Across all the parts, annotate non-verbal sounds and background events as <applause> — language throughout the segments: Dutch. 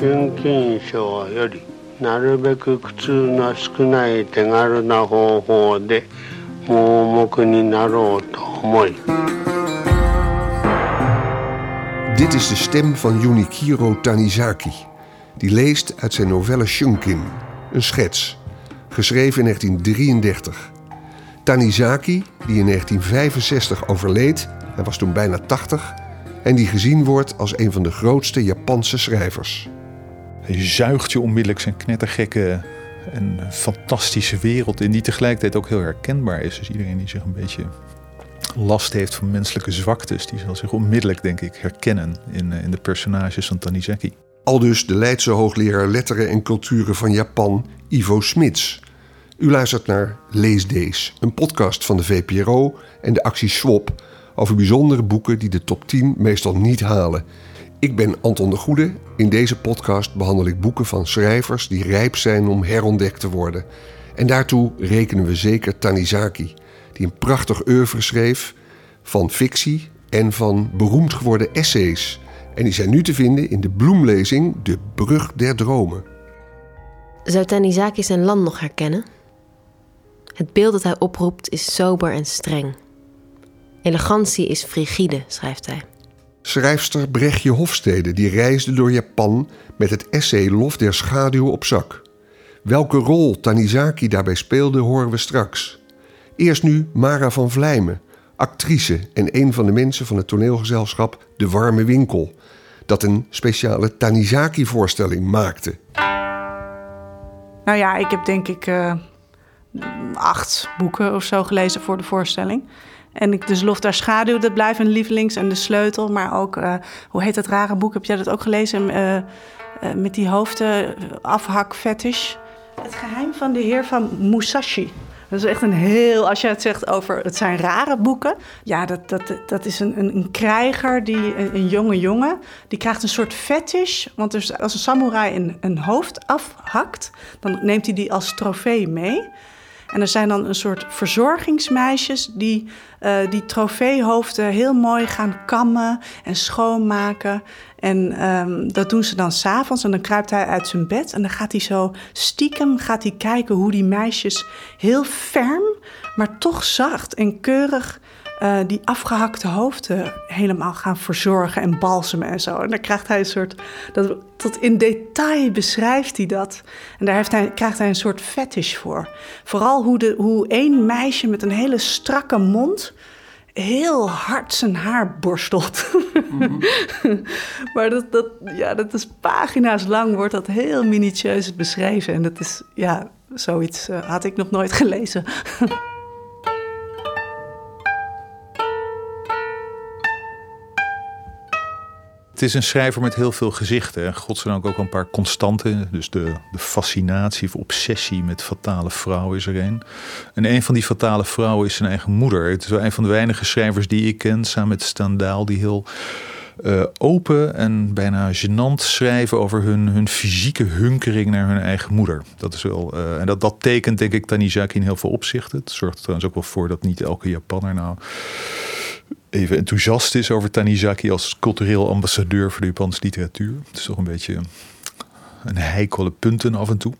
春金賞よりなるべく苦痛の少ない手軽な方法で盲目になろうと思い Dit is de stem van Junichiro Tanizaki. Die leest uit zijn novelle Shunkin, een schets, geschreven in 1933. Tanizaki, die in 1965 overleed, hij was toen bijna 80, en die gezien wordt als een van de grootste Japanse schrijvers. Zuigt je onmiddellijk zijn knettergekke en fantastische wereld in, die tegelijkertijd ook heel herkenbaar is. Dus iedereen die zich een beetje last heeft van menselijke zwaktes, die zal zich onmiddellijk, denk ik, herkennen in, eh, in de personages van Tanizaki. Aldus de Leidse hoogleraar letteren en culturen van Japan, Ivo Smits. U luistert naar Lees Days, een podcast van de VPRO en de actie Swap over bijzondere boeken die de top 10 meestal niet halen. Ik ben Anton de Goede. In deze podcast behandel ik boeken van schrijvers die rijp zijn om herontdekt te worden. En daartoe rekenen we zeker Tanizaki, die een prachtig oeuvre schreef van fictie en van beroemd geworden essays. En die zijn nu te vinden in de bloemlezing De Brug der Dromen. Zou Tanizaki zijn land nog herkennen? Het beeld dat hij oproept is sober en streng. Elegantie is frigide, schrijft hij. Schrijfster Brechtje Hofstede die reisde door Japan met het essay Lof der Schaduw op zak. Welke rol Tanizaki daarbij speelde horen we straks. Eerst nu Mara van Vlijmen, actrice en een van de mensen van het toneelgezelschap De Warme Winkel, dat een speciale Tanizaki-voorstelling maakte. Nou ja, ik heb denk ik uh, acht boeken of zo gelezen voor de voorstelling. En ik, dus Lof daar Schaduw, dat blijft een lievelings. En De Sleutel, maar ook, uh, hoe heet dat rare boek? Heb jij dat ook gelezen? Uh, uh, met die hoofden, afhak fetish. Het geheim van de heer van Musashi. Dat is echt een heel, als je het zegt over, het zijn rare boeken. Ja, dat, dat, dat is een, een, een krijger, die, een, jonge jongen, die krijgt een soort fetish. Want als een samurai een, een hoofd afhakt, dan neemt hij die als trofee mee. En er zijn dan een soort verzorgingsmeisjes die uh, die trofeehoofden heel mooi gaan kammen en schoonmaken. En um, dat doen ze dan s'avonds en dan kruipt hij uit zijn bed en dan gaat hij zo stiekem gaat hij kijken hoe die meisjes heel ferm, maar toch zacht en keurig uh, die afgehakte hoofden helemaal gaan verzorgen en balsemen en zo. En dan krijgt hij een soort, dat, tot in detail beschrijft hij dat. En daar heeft hij, krijgt hij een soort fetish voor. Vooral hoe, de, hoe één meisje met een hele strakke mond heel hard zijn haar borstelt. Mm <laughs> maar dat, dat, ja, dat is pagina's lang, wordt dat heel minutieus beschreven. En dat is, ja, zoiets uh, had ik nog nooit gelezen. <laughs> Het is een schrijver met heel veel gezichten. En godzijdank ook een paar constanten. Dus de, de fascinatie of obsessie met fatale vrouwen is er een. En een van die fatale vrouwen is zijn eigen moeder. Het is wel een van de weinige schrijvers die ik ken, samen met Standaal, die heel uh, open en bijna gênant schrijven over hun, hun fysieke hunkering naar hun eigen moeder. Dat is wel, uh, en dat, dat tekent denk ik Tanizaki in heel veel opzichten. Het zorgt er trouwens ook wel voor dat niet elke Japanner nou even enthousiast is over Tanizaki als cultureel ambassadeur voor de Japanse literatuur. Het is toch een beetje een heikele punten af en toe.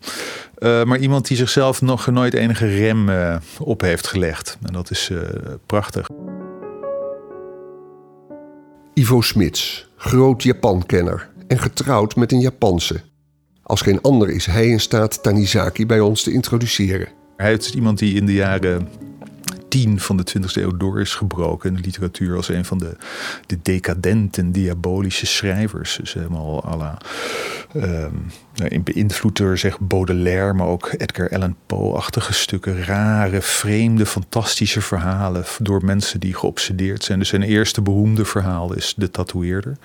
Uh, maar iemand die zichzelf nog nooit enige rem uh, op heeft gelegd. En dat is uh, prachtig. Ivo Smits, groot Japankenner en getrouwd met een Japanse. Als geen ander is hij in staat Tanizaki bij ons te introduceren. Hij is iemand die in de jaren tien van de 20e eeuw door is gebroken in de literatuur als een van de, de decadenten, diabolische schrijvers. Dus helemaal à la, um, beïnvloed door zeg Baudelaire, maar ook Edgar Allan Poe-achtige stukken. Rare, vreemde, fantastische verhalen door mensen die geobsedeerd zijn. Dus zijn eerste beroemde verhaal is De Tatoeëerder.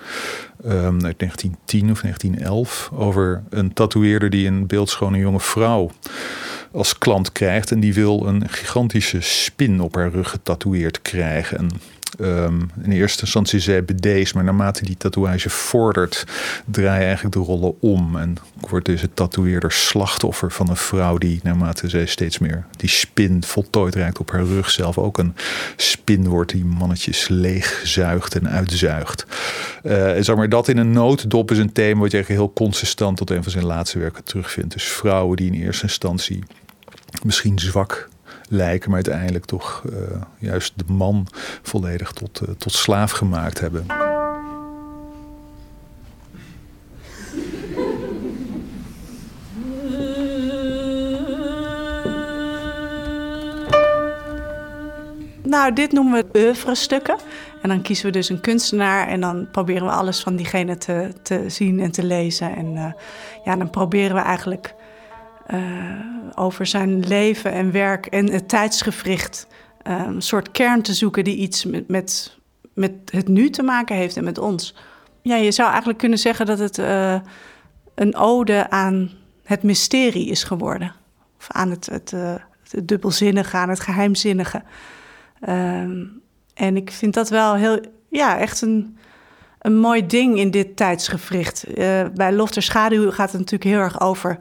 Um, uit 1910 of 1911 over een tatoeëerder die een beeldschone jonge vrouw als klant krijgt. En die wil een gigantische spin op haar rug getatoeëerd krijgen. En Ehm, in eerste instantie zei bedees, maar naarmate die tatoeage vordert, draai je eigenlijk de rollen om. En wordt deze tatoeëerder slachtoffer van een vrouw die naarmate zij steeds meer die spin voltooid raakt op haar rug zelf ook een spin wordt die mannetjes leegzuigt en uitzuigt. Uh, zeg maar, dat in een notendop is een thema wat je heel consistent tot een van zijn laatste werken terugvindt. Dus vrouwen die in eerste instantie misschien zwak lijken, maar uiteindelijk toch uh, juist de man volledig tot, uh, tot slaaf gemaakt hebben. Nou, dit noemen we oeuvre-stukken. En dan kiezen we dus een kunstenaar en dan proberen we alles van diegene te, te zien en te lezen. En uh, ja, dan proberen we eigenlijk over zijn leven en werk en het tijdsgevricht uh, een soort kern te zoeken die iets met, met, met het nu te maken heeft en met ons. Ja, je zou eigenlijk kunnen zeggen dat het een ode aan het mysterie is geworden. Of aan het, het, het dubbelzinnige, aan het geheimzinnige. En ik vind dat wel heel, ja, echt een, een mooi ding in dit tijdsgevricht. Bij Lof ter Schaduw gaat het natuurlijk heel erg over.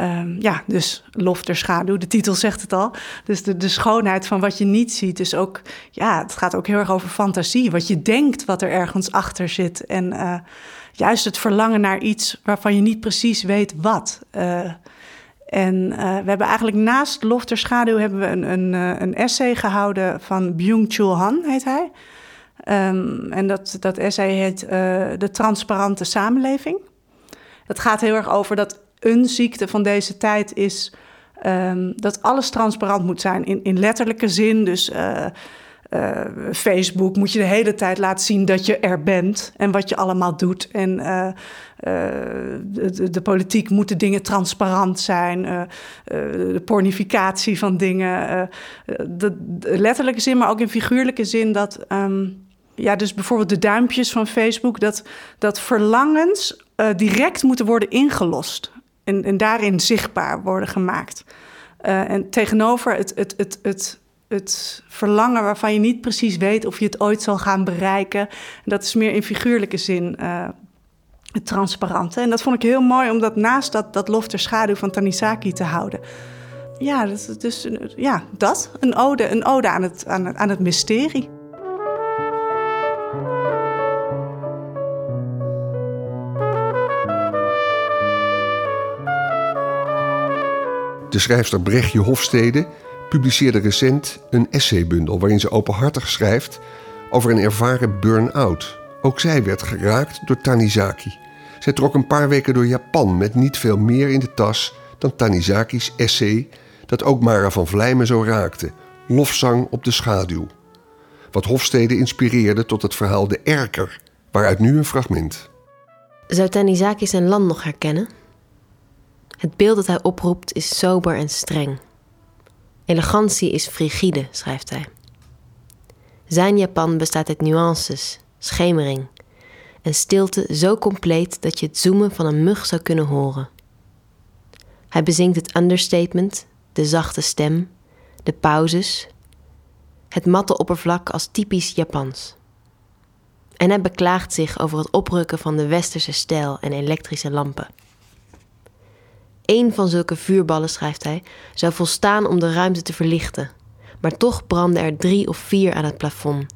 Um, ja, dus lof ter schaduw, de titel zegt het al. Dus de, de schoonheid van wat je niet ziet. Dus ook, ja, het gaat ook heel erg over fantasie. Wat je denkt wat er ergens achter zit. En uh, juist het verlangen naar iets waarvan je niet precies weet wat. Uh, en uh, we hebben eigenlijk naast Lof ter Schaduw hebben we een, een, een essay gehouden van Byung-Chul Han, heet hij. Um, en dat, dat essay heet De Transparante Samenleving. Dat gaat heel erg over dat een ziekte van deze tijd is um, dat alles transparant moet zijn in, in letterlijke zin. Dus uh, Facebook moet je de hele tijd laten zien dat je er bent en wat je allemaal doet. En uh, de, de, politiek moeten dingen transparant zijn. de pornificatie van dingen. de, de, letterlijke zin, maar ook in figuurlijke zin dat. Um, ja, dus bijvoorbeeld de duimpjes van Facebook, dat, dat verlangens direct moeten worden ingelost. En, en daarin zichtbaar worden gemaakt. en tegenover het, het, het, het het verlangen waarvan je niet precies weet of je het ooit zal gaan bereiken. Dat is meer in figuurlijke zin uh, het transparante. En dat vond ik heel mooi om dat naast dat, dat lof ter schaduw van Tanisaki te houden. Ja, dat, dus, ja, dat. Een ode, een ode aan, het, aan, het, aan het mysterie. De schrijfster Brechtje Hofstede publiceerde recent een essaybundel waarin ze openhartig schrijft over een ervaren burn-out. Ook zij werd geraakt door Tanizaki. Zij trok een paar weken door Japan met niet veel meer in de tas dan Tanizaki's essay dat ook Mara van Vlijmen zo raakte: Lofzang op de schaduw. Wat Hofstede inspireerde tot het verhaal De Erker, waaruit nu een fragment. Zou Tanizaki zijn land nog herkennen? Het beeld dat hij oproept is sober en streng. Elegantie is frigide, schrijft hij. Zijn Japan bestaat uit nuances, schemering en stilte zo compleet dat je het zoomen van een mug zou kunnen horen. Hij bezingt het understatement, de zachte stem, de pauzes, het matte oppervlak als typisch Japans. En hij beklaagt zich over het oprukken van de westerse stijl en elektrische lampen. Eén van zulke vuurballen, schrijft hij, zou volstaan om de ruimte te verlichten. Maar toch branden er drie of vier aan het plafond.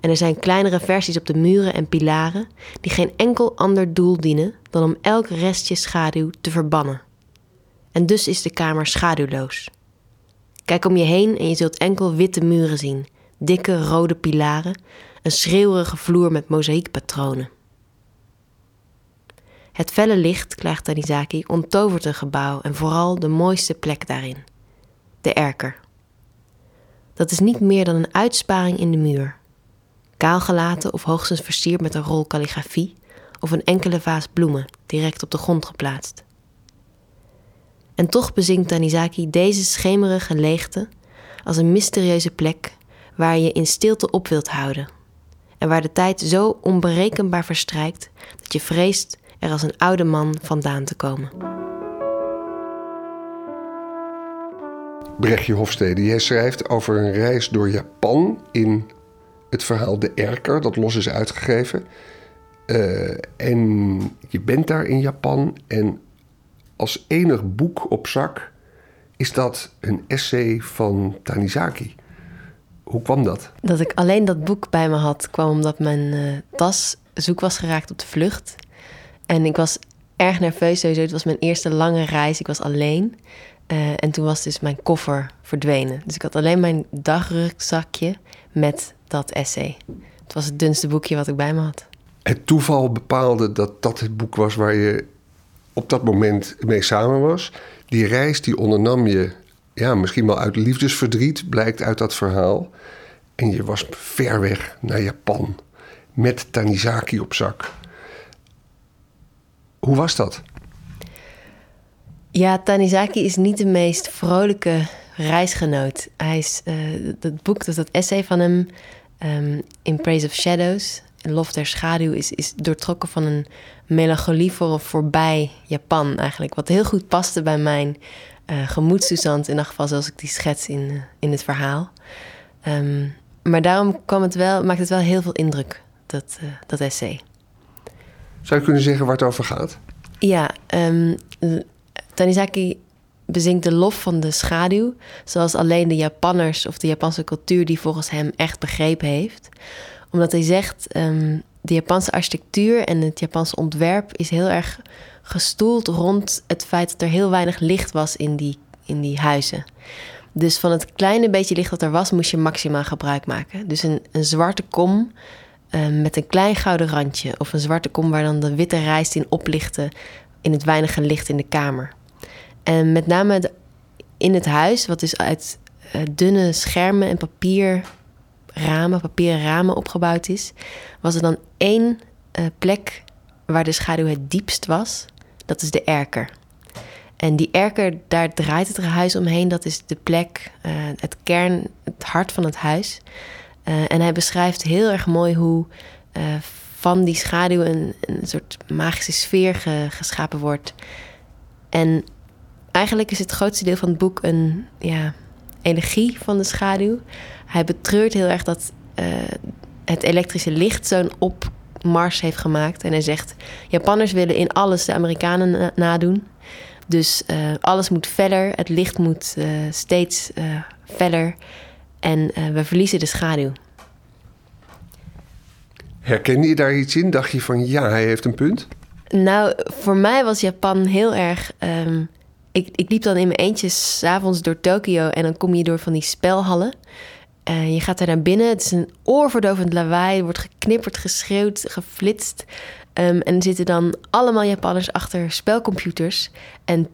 En er zijn kleinere versies op de muren en pilaren die geen enkel ander doel dienen dan om elk restje schaduw te verbannen. En dus is de kamer schaduwloos. Kijk om je heen en je zult enkel witte muren zien, dikke rode pilaren, een schreeuwerige vloer met mozaïekpatronen. Het felle licht, klaagt Tanizaki, onttovert een gebouw en vooral de mooiste plek daarin: de erker. Dat is niet meer dan een uitsparing in de muur. Kaalgelaten of hoogstens versierd met een rol kalligrafie of een enkele vaas bloemen direct op de grond geplaatst. En toch bezinkt Tanizaki deze schemerige leegte als een mysterieuze plek waar je in stilte op wilt houden. En waar de tijd zo onberekenbaar verstrijkt dat je vreest er als een oude man vandaan te komen. Brechtje Hofstede, jij schrijft over een reis door Japan in het verhaal De Erker, dat los is uitgegeven. Eh, en je bent daar in Japan en als enig boek op zak is dat een essay van Tanizaki. Hoe kwam dat? Dat ik alleen dat boek bij me had, kwam omdat mijn eh, tas zoek was geraakt op de vlucht. En ik was erg nerveus sowieso. Het was mijn eerste lange reis. Ik was alleen. Eh, en toen was dus mijn koffer verdwenen. Dus ik had alleen mijn dagrugzakje met dat essay. Het was het dunste boekje wat ik bij me had. Het toeval bepaalde dat dat het boek was waar je op dat moment mee samen was. Die reis die ondernam je, ja, misschien wel uit liefdesverdriet, blijkt uit dat verhaal. En je was ver weg naar Japan met Tanizaki op zak. Hoe was dat? Ja, Tanizaki is niet de meest vrolijke reisgenoot. Hij is, uh, dat boek, dat, dat essay van hem, um, In Praise of Shadows, Lof der Schaduw, is, is doortrokken van een melancholie voor een voorbij Japan eigenlijk. Wat heel goed paste bij mijn uh, gemoedstoestand, in ieder geval zoals ik die schets in, uh, in het verhaal. Um, maar daarom kwam het wel, maakt het wel heel veel indruk, dat, dat essay. Zou je kunnen zeggen waar het over gaat? Ja, um, Tanizaki bezinkt de lof van de schaduw, zoals alleen de Japanners of de Japanse cultuur die volgens hem echt begrepen heeft. Omdat hij zegt, um, de Japanse architectuur en het Japanse ontwerp is heel erg gestoeld rond het feit dat er heel weinig licht was in die, in die huizen. Dus van het kleine beetje licht dat er was, moest je maximaal gebruik maken. Dus een, een zwarte kom um, met een klein gouden randje, of een zwarte kom waar dan de witte rijst in oplichtte in het weinige licht in de kamer. En met name in het huis, wat dus uit uh, dunne schermen en papierramen, papieren ramen opgebouwd is, was er dan één uh, plek waar de schaduw het diepst was. Dat is de erker. En die erker, daar draait het huis omheen. Dat is de plek, uh, het kern, het hart van het huis. En hij beschrijft heel erg mooi hoe van die schaduw een, een soort magische sfeer ge, geschapen wordt. En eigenlijk is het grootste deel van het boek een ja, elegie van de schaduw. Hij betreurt heel erg dat uh, het elektrische licht zo'n opmars heeft gemaakt. En hij zegt: Japanners willen in alles de Amerikanen na nadoen. Dus alles moet feller, het licht moet steeds feller. En we verliezen de schaduw. Herkende je daar iets in? Dacht je van ja, hij heeft een punt? Nou, voor mij was Japan heel erg. Um, ik, ik liep dan in mijn eentje s'avonds door Tokio en dan kom je door van die spelhallen. Uh, je gaat daar naar binnen. Het is een oorverdovend lawaai. Er wordt geknipperd, geschreeuwd, geflitst. Um, en er zitten dan allemaal Japanners achter spelcomputers en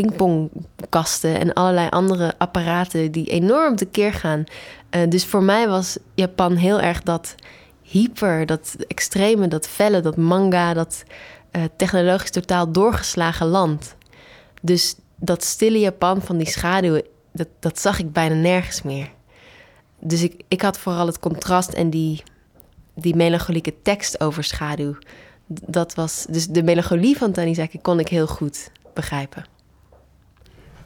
pingpongkasten en allerlei andere apparaten die enorm tekeer gaan. Uh, dus voor mij was Japan heel erg dat hyper, dat extreme, dat felle, dat manga, dat uh, technologisch totaal doorgeslagen land. Dus dat stille Japan van die schaduw, dat, dat zag ik bijna nergens meer. Dus ik, ik had vooral het contrast en die, die melancholieke tekst over schaduw. Dat was, dus de melancholie van Tanizaki kon ik heel goed begrijpen.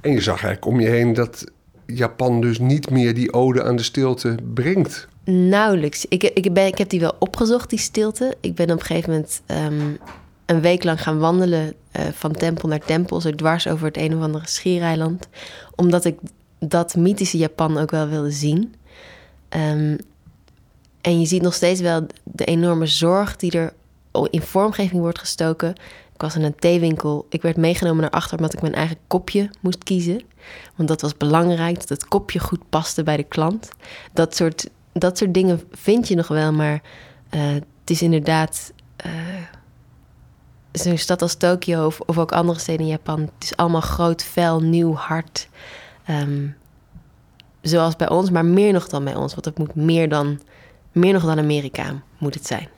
En je zag eigenlijk om je heen dat Japan dus niet meer die ode aan de stilte brengt. Nauwelijks. Ik, ik, ben, ik heb die wel opgezocht, die stilte. Ik ben op een gegeven moment um, een week lang gaan wandelen uh, van tempel naar tempel, zo dwars over het een of andere schiereiland. Omdat ik dat mythische Japan ook wel wilde zien. Um, en je ziet nog steeds wel de enorme zorg die er in vormgeving wordt gestoken. Ik was in een theewinkel. Ik werd meegenomen naar achter omdat ik mijn eigen kopje moest kiezen. Want dat was belangrijk, dat het kopje goed paste bij de klant. Dat soort, dat soort dingen vind je nog wel, maar uh, het is inderdaad... Uh, zo'n stad als Tokio of, ook andere steden in Japan. Het is allemaal groot, fel, nieuw, hard. Um, zoals bij ons, maar meer nog dan bij ons. Want het moet meer dan, meer nog dan Amerika moet het zijn.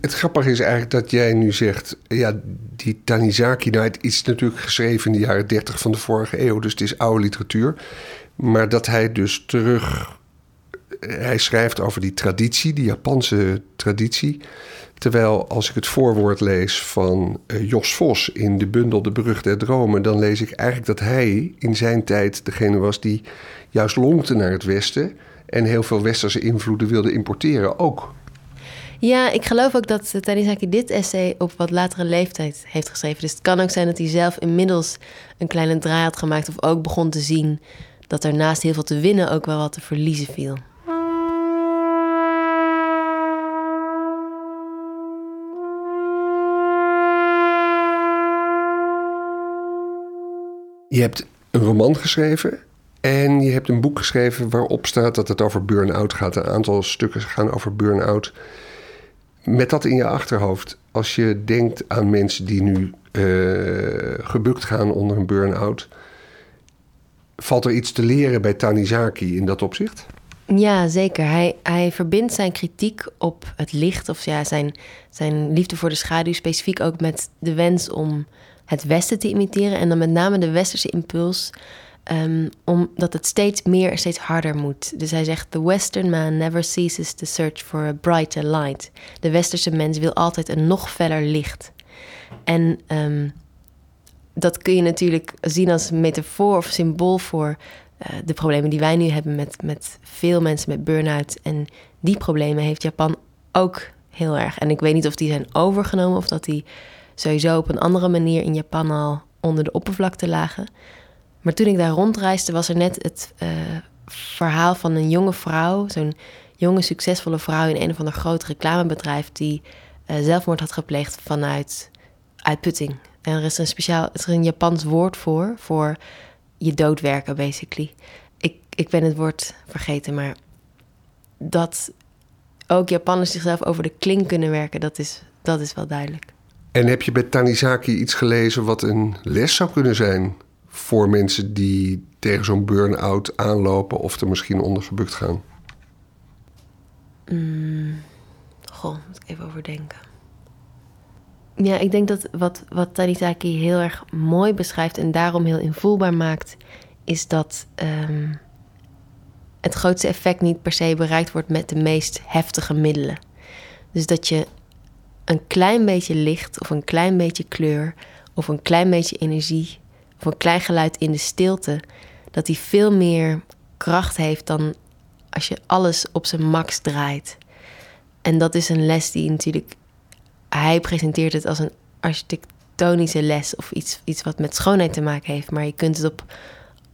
Het, grappige is eigenlijk dat jij nu zegt... ja, die Tanizaki, nou, het is natuurlijk geschreven in de jaren 30 van de vorige eeuw... dus het is oude literatuur. Maar dat hij dus terug... Hij schrijft over die traditie, die Japanse traditie... Terwijl als ik het voorwoord lees van uh, Jos Vos in de bundel De Brug der Dromen, dan lees ik eigenlijk dat hij in zijn tijd degene was die juist lonkte naar het Westen en heel veel westerse invloeden wilde importeren ook. Ja, ik geloof ook dat Tanizaki dit essay op wat latere leeftijd heeft geschreven. Dus het kan ook zijn dat hij zelf inmiddels een kleine draai had gemaakt of ook begon te zien dat er naast heel veel te winnen ook wel wat te verliezen viel. Je hebt een roman geschreven en je hebt een boek geschreven waarop staat dat het over burn-out gaat. Een aantal stukken gaan over burn-out. Met dat in je achterhoofd, als je denkt aan mensen die nu uh, gebukt gaan onder een burn-out, valt er iets te leren bij Tanizaki in dat opzicht? Ja, zeker. Hij, hij verbindt zijn kritiek op het licht, of ja, zijn, zijn liefde voor de schaduw, specifiek ook met de wens om het Westen te imiteren. En dan met name de westerse impuls, um, omdat het steeds meer en steeds harder moet. Dus hij zegt: The Western man never ceases to search for a brighter light. De westerse mens wil altijd een nog feller licht. En um, dat kun je natuurlijk zien als metafoor of symbool voor uh, de problemen die wij nu hebben met, met veel mensen met burn-out. En die problemen heeft Japan ook heel erg. En ik weet niet of die zijn overgenomen of dat die sowieso op een andere manier in Japan al onder de oppervlakte lagen. Maar toen ik daar rondreisde, was er net het uh, verhaal van een jonge vrouw, zo'n jonge, succesvolle vrouw in een of ander groot reclamebedrijf, die uh, zelfmoord had gepleegd vanuit uitputting. En er is een speciaal, er is een Japans woord voor, voor je doodwerken, basically. Ik, ik ben het woord vergeten, maar dat ook Japanners zichzelf over de kling kunnen werken, dat is, dat is wel duidelijk. En heb je bij Tanizaki iets gelezen wat een les zou kunnen zijn voor mensen die tegen zo'n burn-out aanlopen of er misschien onder gebukt gaan? Mm, goh, moet ik even overdenken. Ja, ik denk dat wat, wat Tanizaki heel erg mooi beschrijft en daarom heel invoelbaar maakt, is dat um, het grootste effect niet per se bereikt wordt met de meest heftige middelen. Dus dat je een klein beetje licht of een klein beetje kleur of een klein beetje energie een klein geluid in de stilte, dat die veel meer kracht heeft dan als je alles op zijn max draait. En dat is een les die natuurlijk hij presenteert het als een architectonische les of iets, iets wat met schoonheid te maken heeft, maar je kunt het op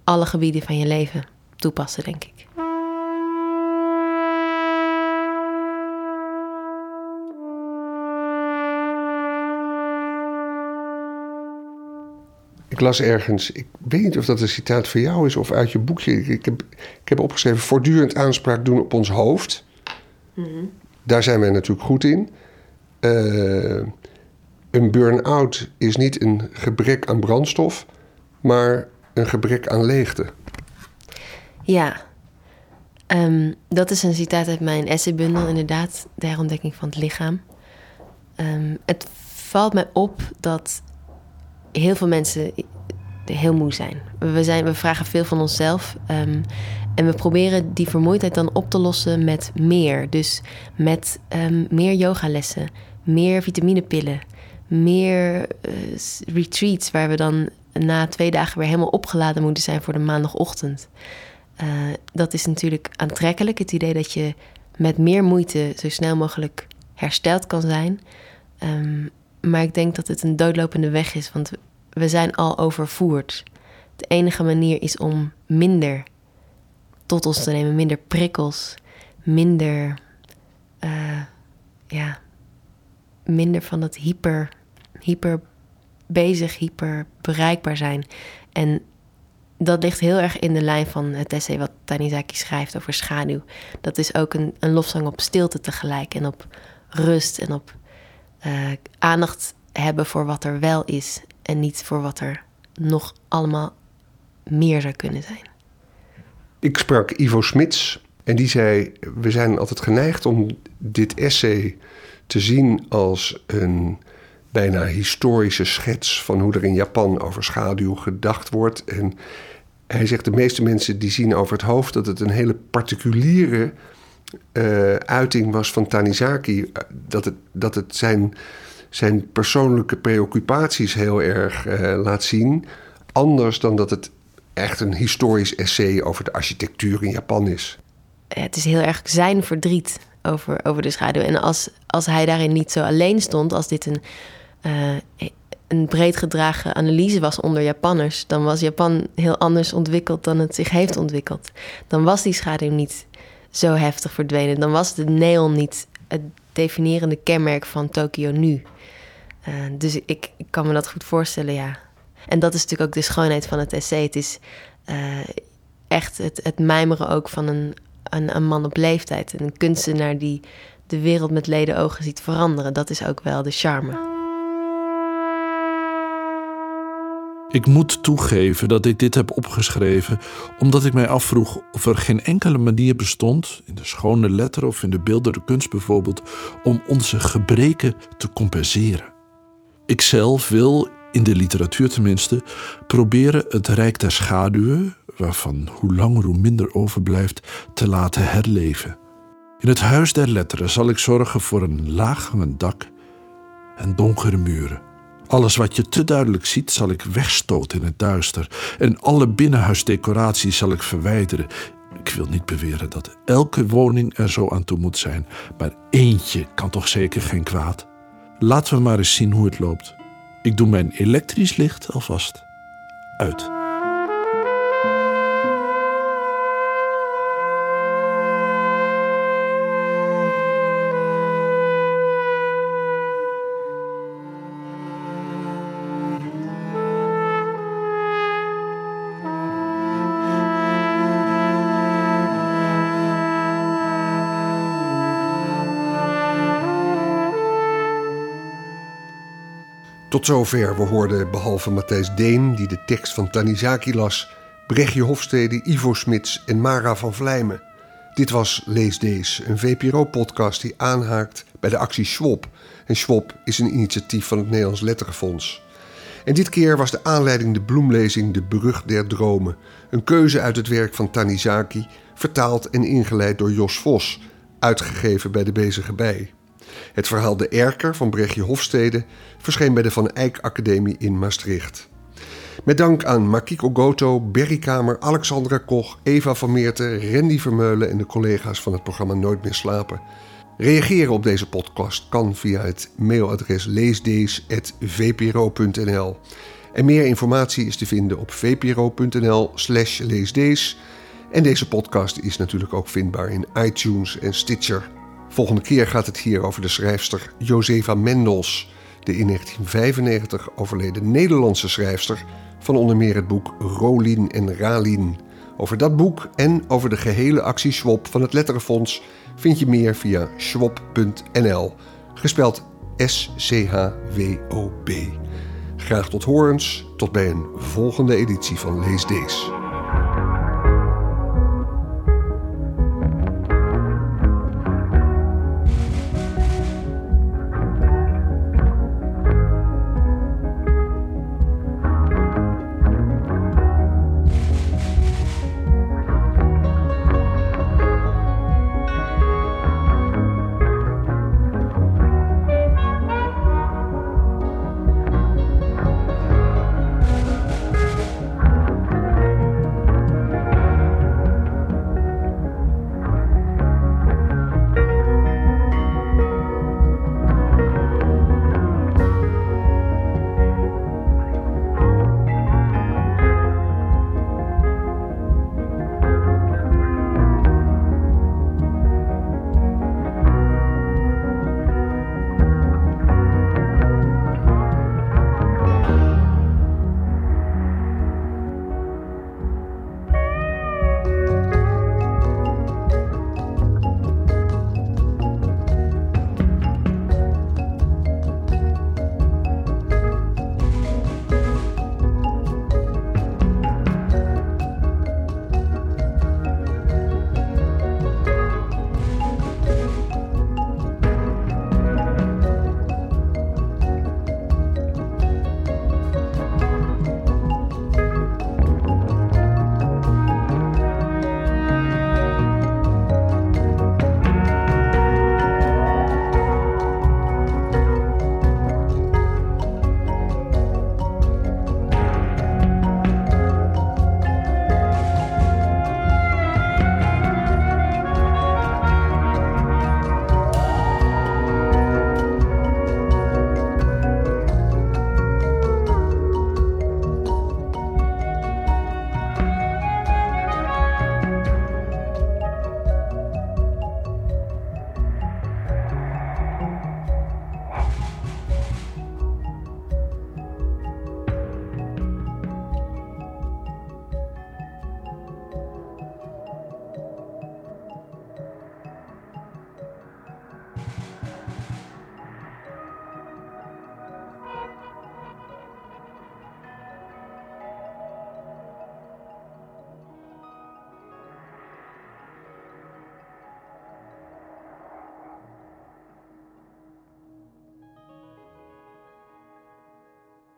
alle gebieden van je leven toepassen, denk ik. Ik las ergens, ik weet niet of dat een citaat van jou is of uit je boekje. Ik heb, ik heb opgeschreven: voortdurend aanspraak doen op ons hoofd. Mm Daar zijn wij natuurlijk goed in. Uh, een burn-out is niet een gebrek aan brandstof, maar een gebrek aan leegte. Ja, um, dat is een citaat uit mijn essaybundel, inderdaad, de herontdekking van het lichaam. Um, het valt mij op dat heel veel mensen heel moe zijn. We, zijn, we vragen veel van onszelf. Um, en we proberen die vermoeidheid dan op te lossen met meer. Dus met um, meer yogalessen, meer vitaminepillen, meer uh, retreats waar we dan na twee dagen weer helemaal opgeladen moeten zijn voor de maandagochtend. Uh, dat is natuurlijk aantrekkelijk, het idee dat je met meer moeite zo snel mogelijk hersteld kan zijn. Um, maar ik denk dat het een doodlopende weg is, want we zijn al overvoerd. De enige manier is om minder tot ons te nemen, minder prikkels, minder, uh, ja, minder van dat hyper, hyper bezig, hyper bereikbaar zijn. En dat ligt heel erg in de lijn van het essay wat Tanizaki schrijft over schaduw. Dat is ook een, een lofzang op stilte tegelijk en op rust en op uh, aandacht hebben voor wat er wel is en niet voor wat er nog allemaal meer zou kunnen zijn. Ik sprak Ivo Smits en die zei: We zijn altijd geneigd om dit essay te zien als een bijna historische schets van hoe er in Japan over schaduw gedacht wordt. En hij zegt: De meeste mensen die zien over het hoofd dat het een hele particuliere uh, uiting was van Tanizaki. Dat het, dat het zijn zijn persoonlijke preoccupaties heel erg uh, laat zien. Anders dan dat het echt een historisch essay over de architectuur in Japan is. het is heel erg zijn verdriet over, over de schaduw. En als, als hij daarin niet zo alleen stond, als dit een, uh, een breed gedragen analyse was onder Japanners, dan was Japan heel anders ontwikkeld dan het zich heeft ontwikkeld. Dan was die schaduw niet zo heftig verdwenen. Dan was de neon niet het definierende kenmerk van Tokio nu. Uh, dus ik, kan me dat goed voorstellen, ja. En dat is natuurlijk ook de schoonheid van het essay. Het is uh, echt het, het mijmeren ook van een, een, een, man op leeftijd. Een kunstenaar die de wereld met leden ogen ziet veranderen. Dat is ook wel de charme. Ik moet toegeven dat ik dit heb opgeschreven omdat ik mij afvroeg of er geen enkele manier bestond, in de schone letter of in de beeldende kunst bijvoorbeeld, om onze gebreken te compenseren. Ikzelf wil, in de literatuur tenminste, proberen het rijk der schaduwen, waarvan hoe langer hoe minder overblijft, te laten herleven. In het huis der letteren zal ik zorgen voor een laaghangend dak en donkere muren. Alles wat je te duidelijk ziet, zal ik wegstoten in het duister. En alle binnenhuisdecoraties zal ik verwijderen. Ik wil niet beweren dat elke woning er zo aan toe moet zijn, maar eentje kan toch zeker geen kwaad. Laten we maar eens zien hoe het loopt. Ik doe mijn elektrisch licht alvast uit. Tot zover. We hoorden behalve Matthijs Deen, die de tekst van Tanizaki las, Brechtje Hofstede, Ivo Smits en Mara van Vlijmen. Dit was Lees Dees, een VPRO-podcast die aanhaakt bij de actie Schwab. En Schwab is een initiatief van het Nederlands Letterenfonds. En dit keer was de aanleiding de bloemlezing De Brug der Dromen. Een keuze uit het werk van Tanizaki, vertaald en ingeleid door Jos Vos, uitgegeven bij de Bezige Bij. Het verhaal De Erker van Brechtje Hofstede verscheen bij de Van Eyck Academie in Maastricht. Met dank aan Makiko Goto, Berry Kamer, Alexandra Koch, Eva van Meerten, Randy Vermeulen en de collega's van het programma Nooit meer slapen. Reageren op deze podcast kan via het mailadres leesdees.vpro.nl. En meer informatie is te vinden op vpro.nl/slash leesdees. En deze podcast is natuurlijk ook vindbaar in iTunes en Stitcher. Volgende keer gaat het hier over de schrijfster Josefa Mendels, de in 1995 overleden Nederlandse schrijfster van onder meer het boek Rolien en Ralien. Over dat boek en over de gehele actie Schwab van het Letterenfonds vind je meer via schwab.nl, gespeld S-C-H-W-O-B. Graag tot horens, tot bij een volgende editie van Lees Deze.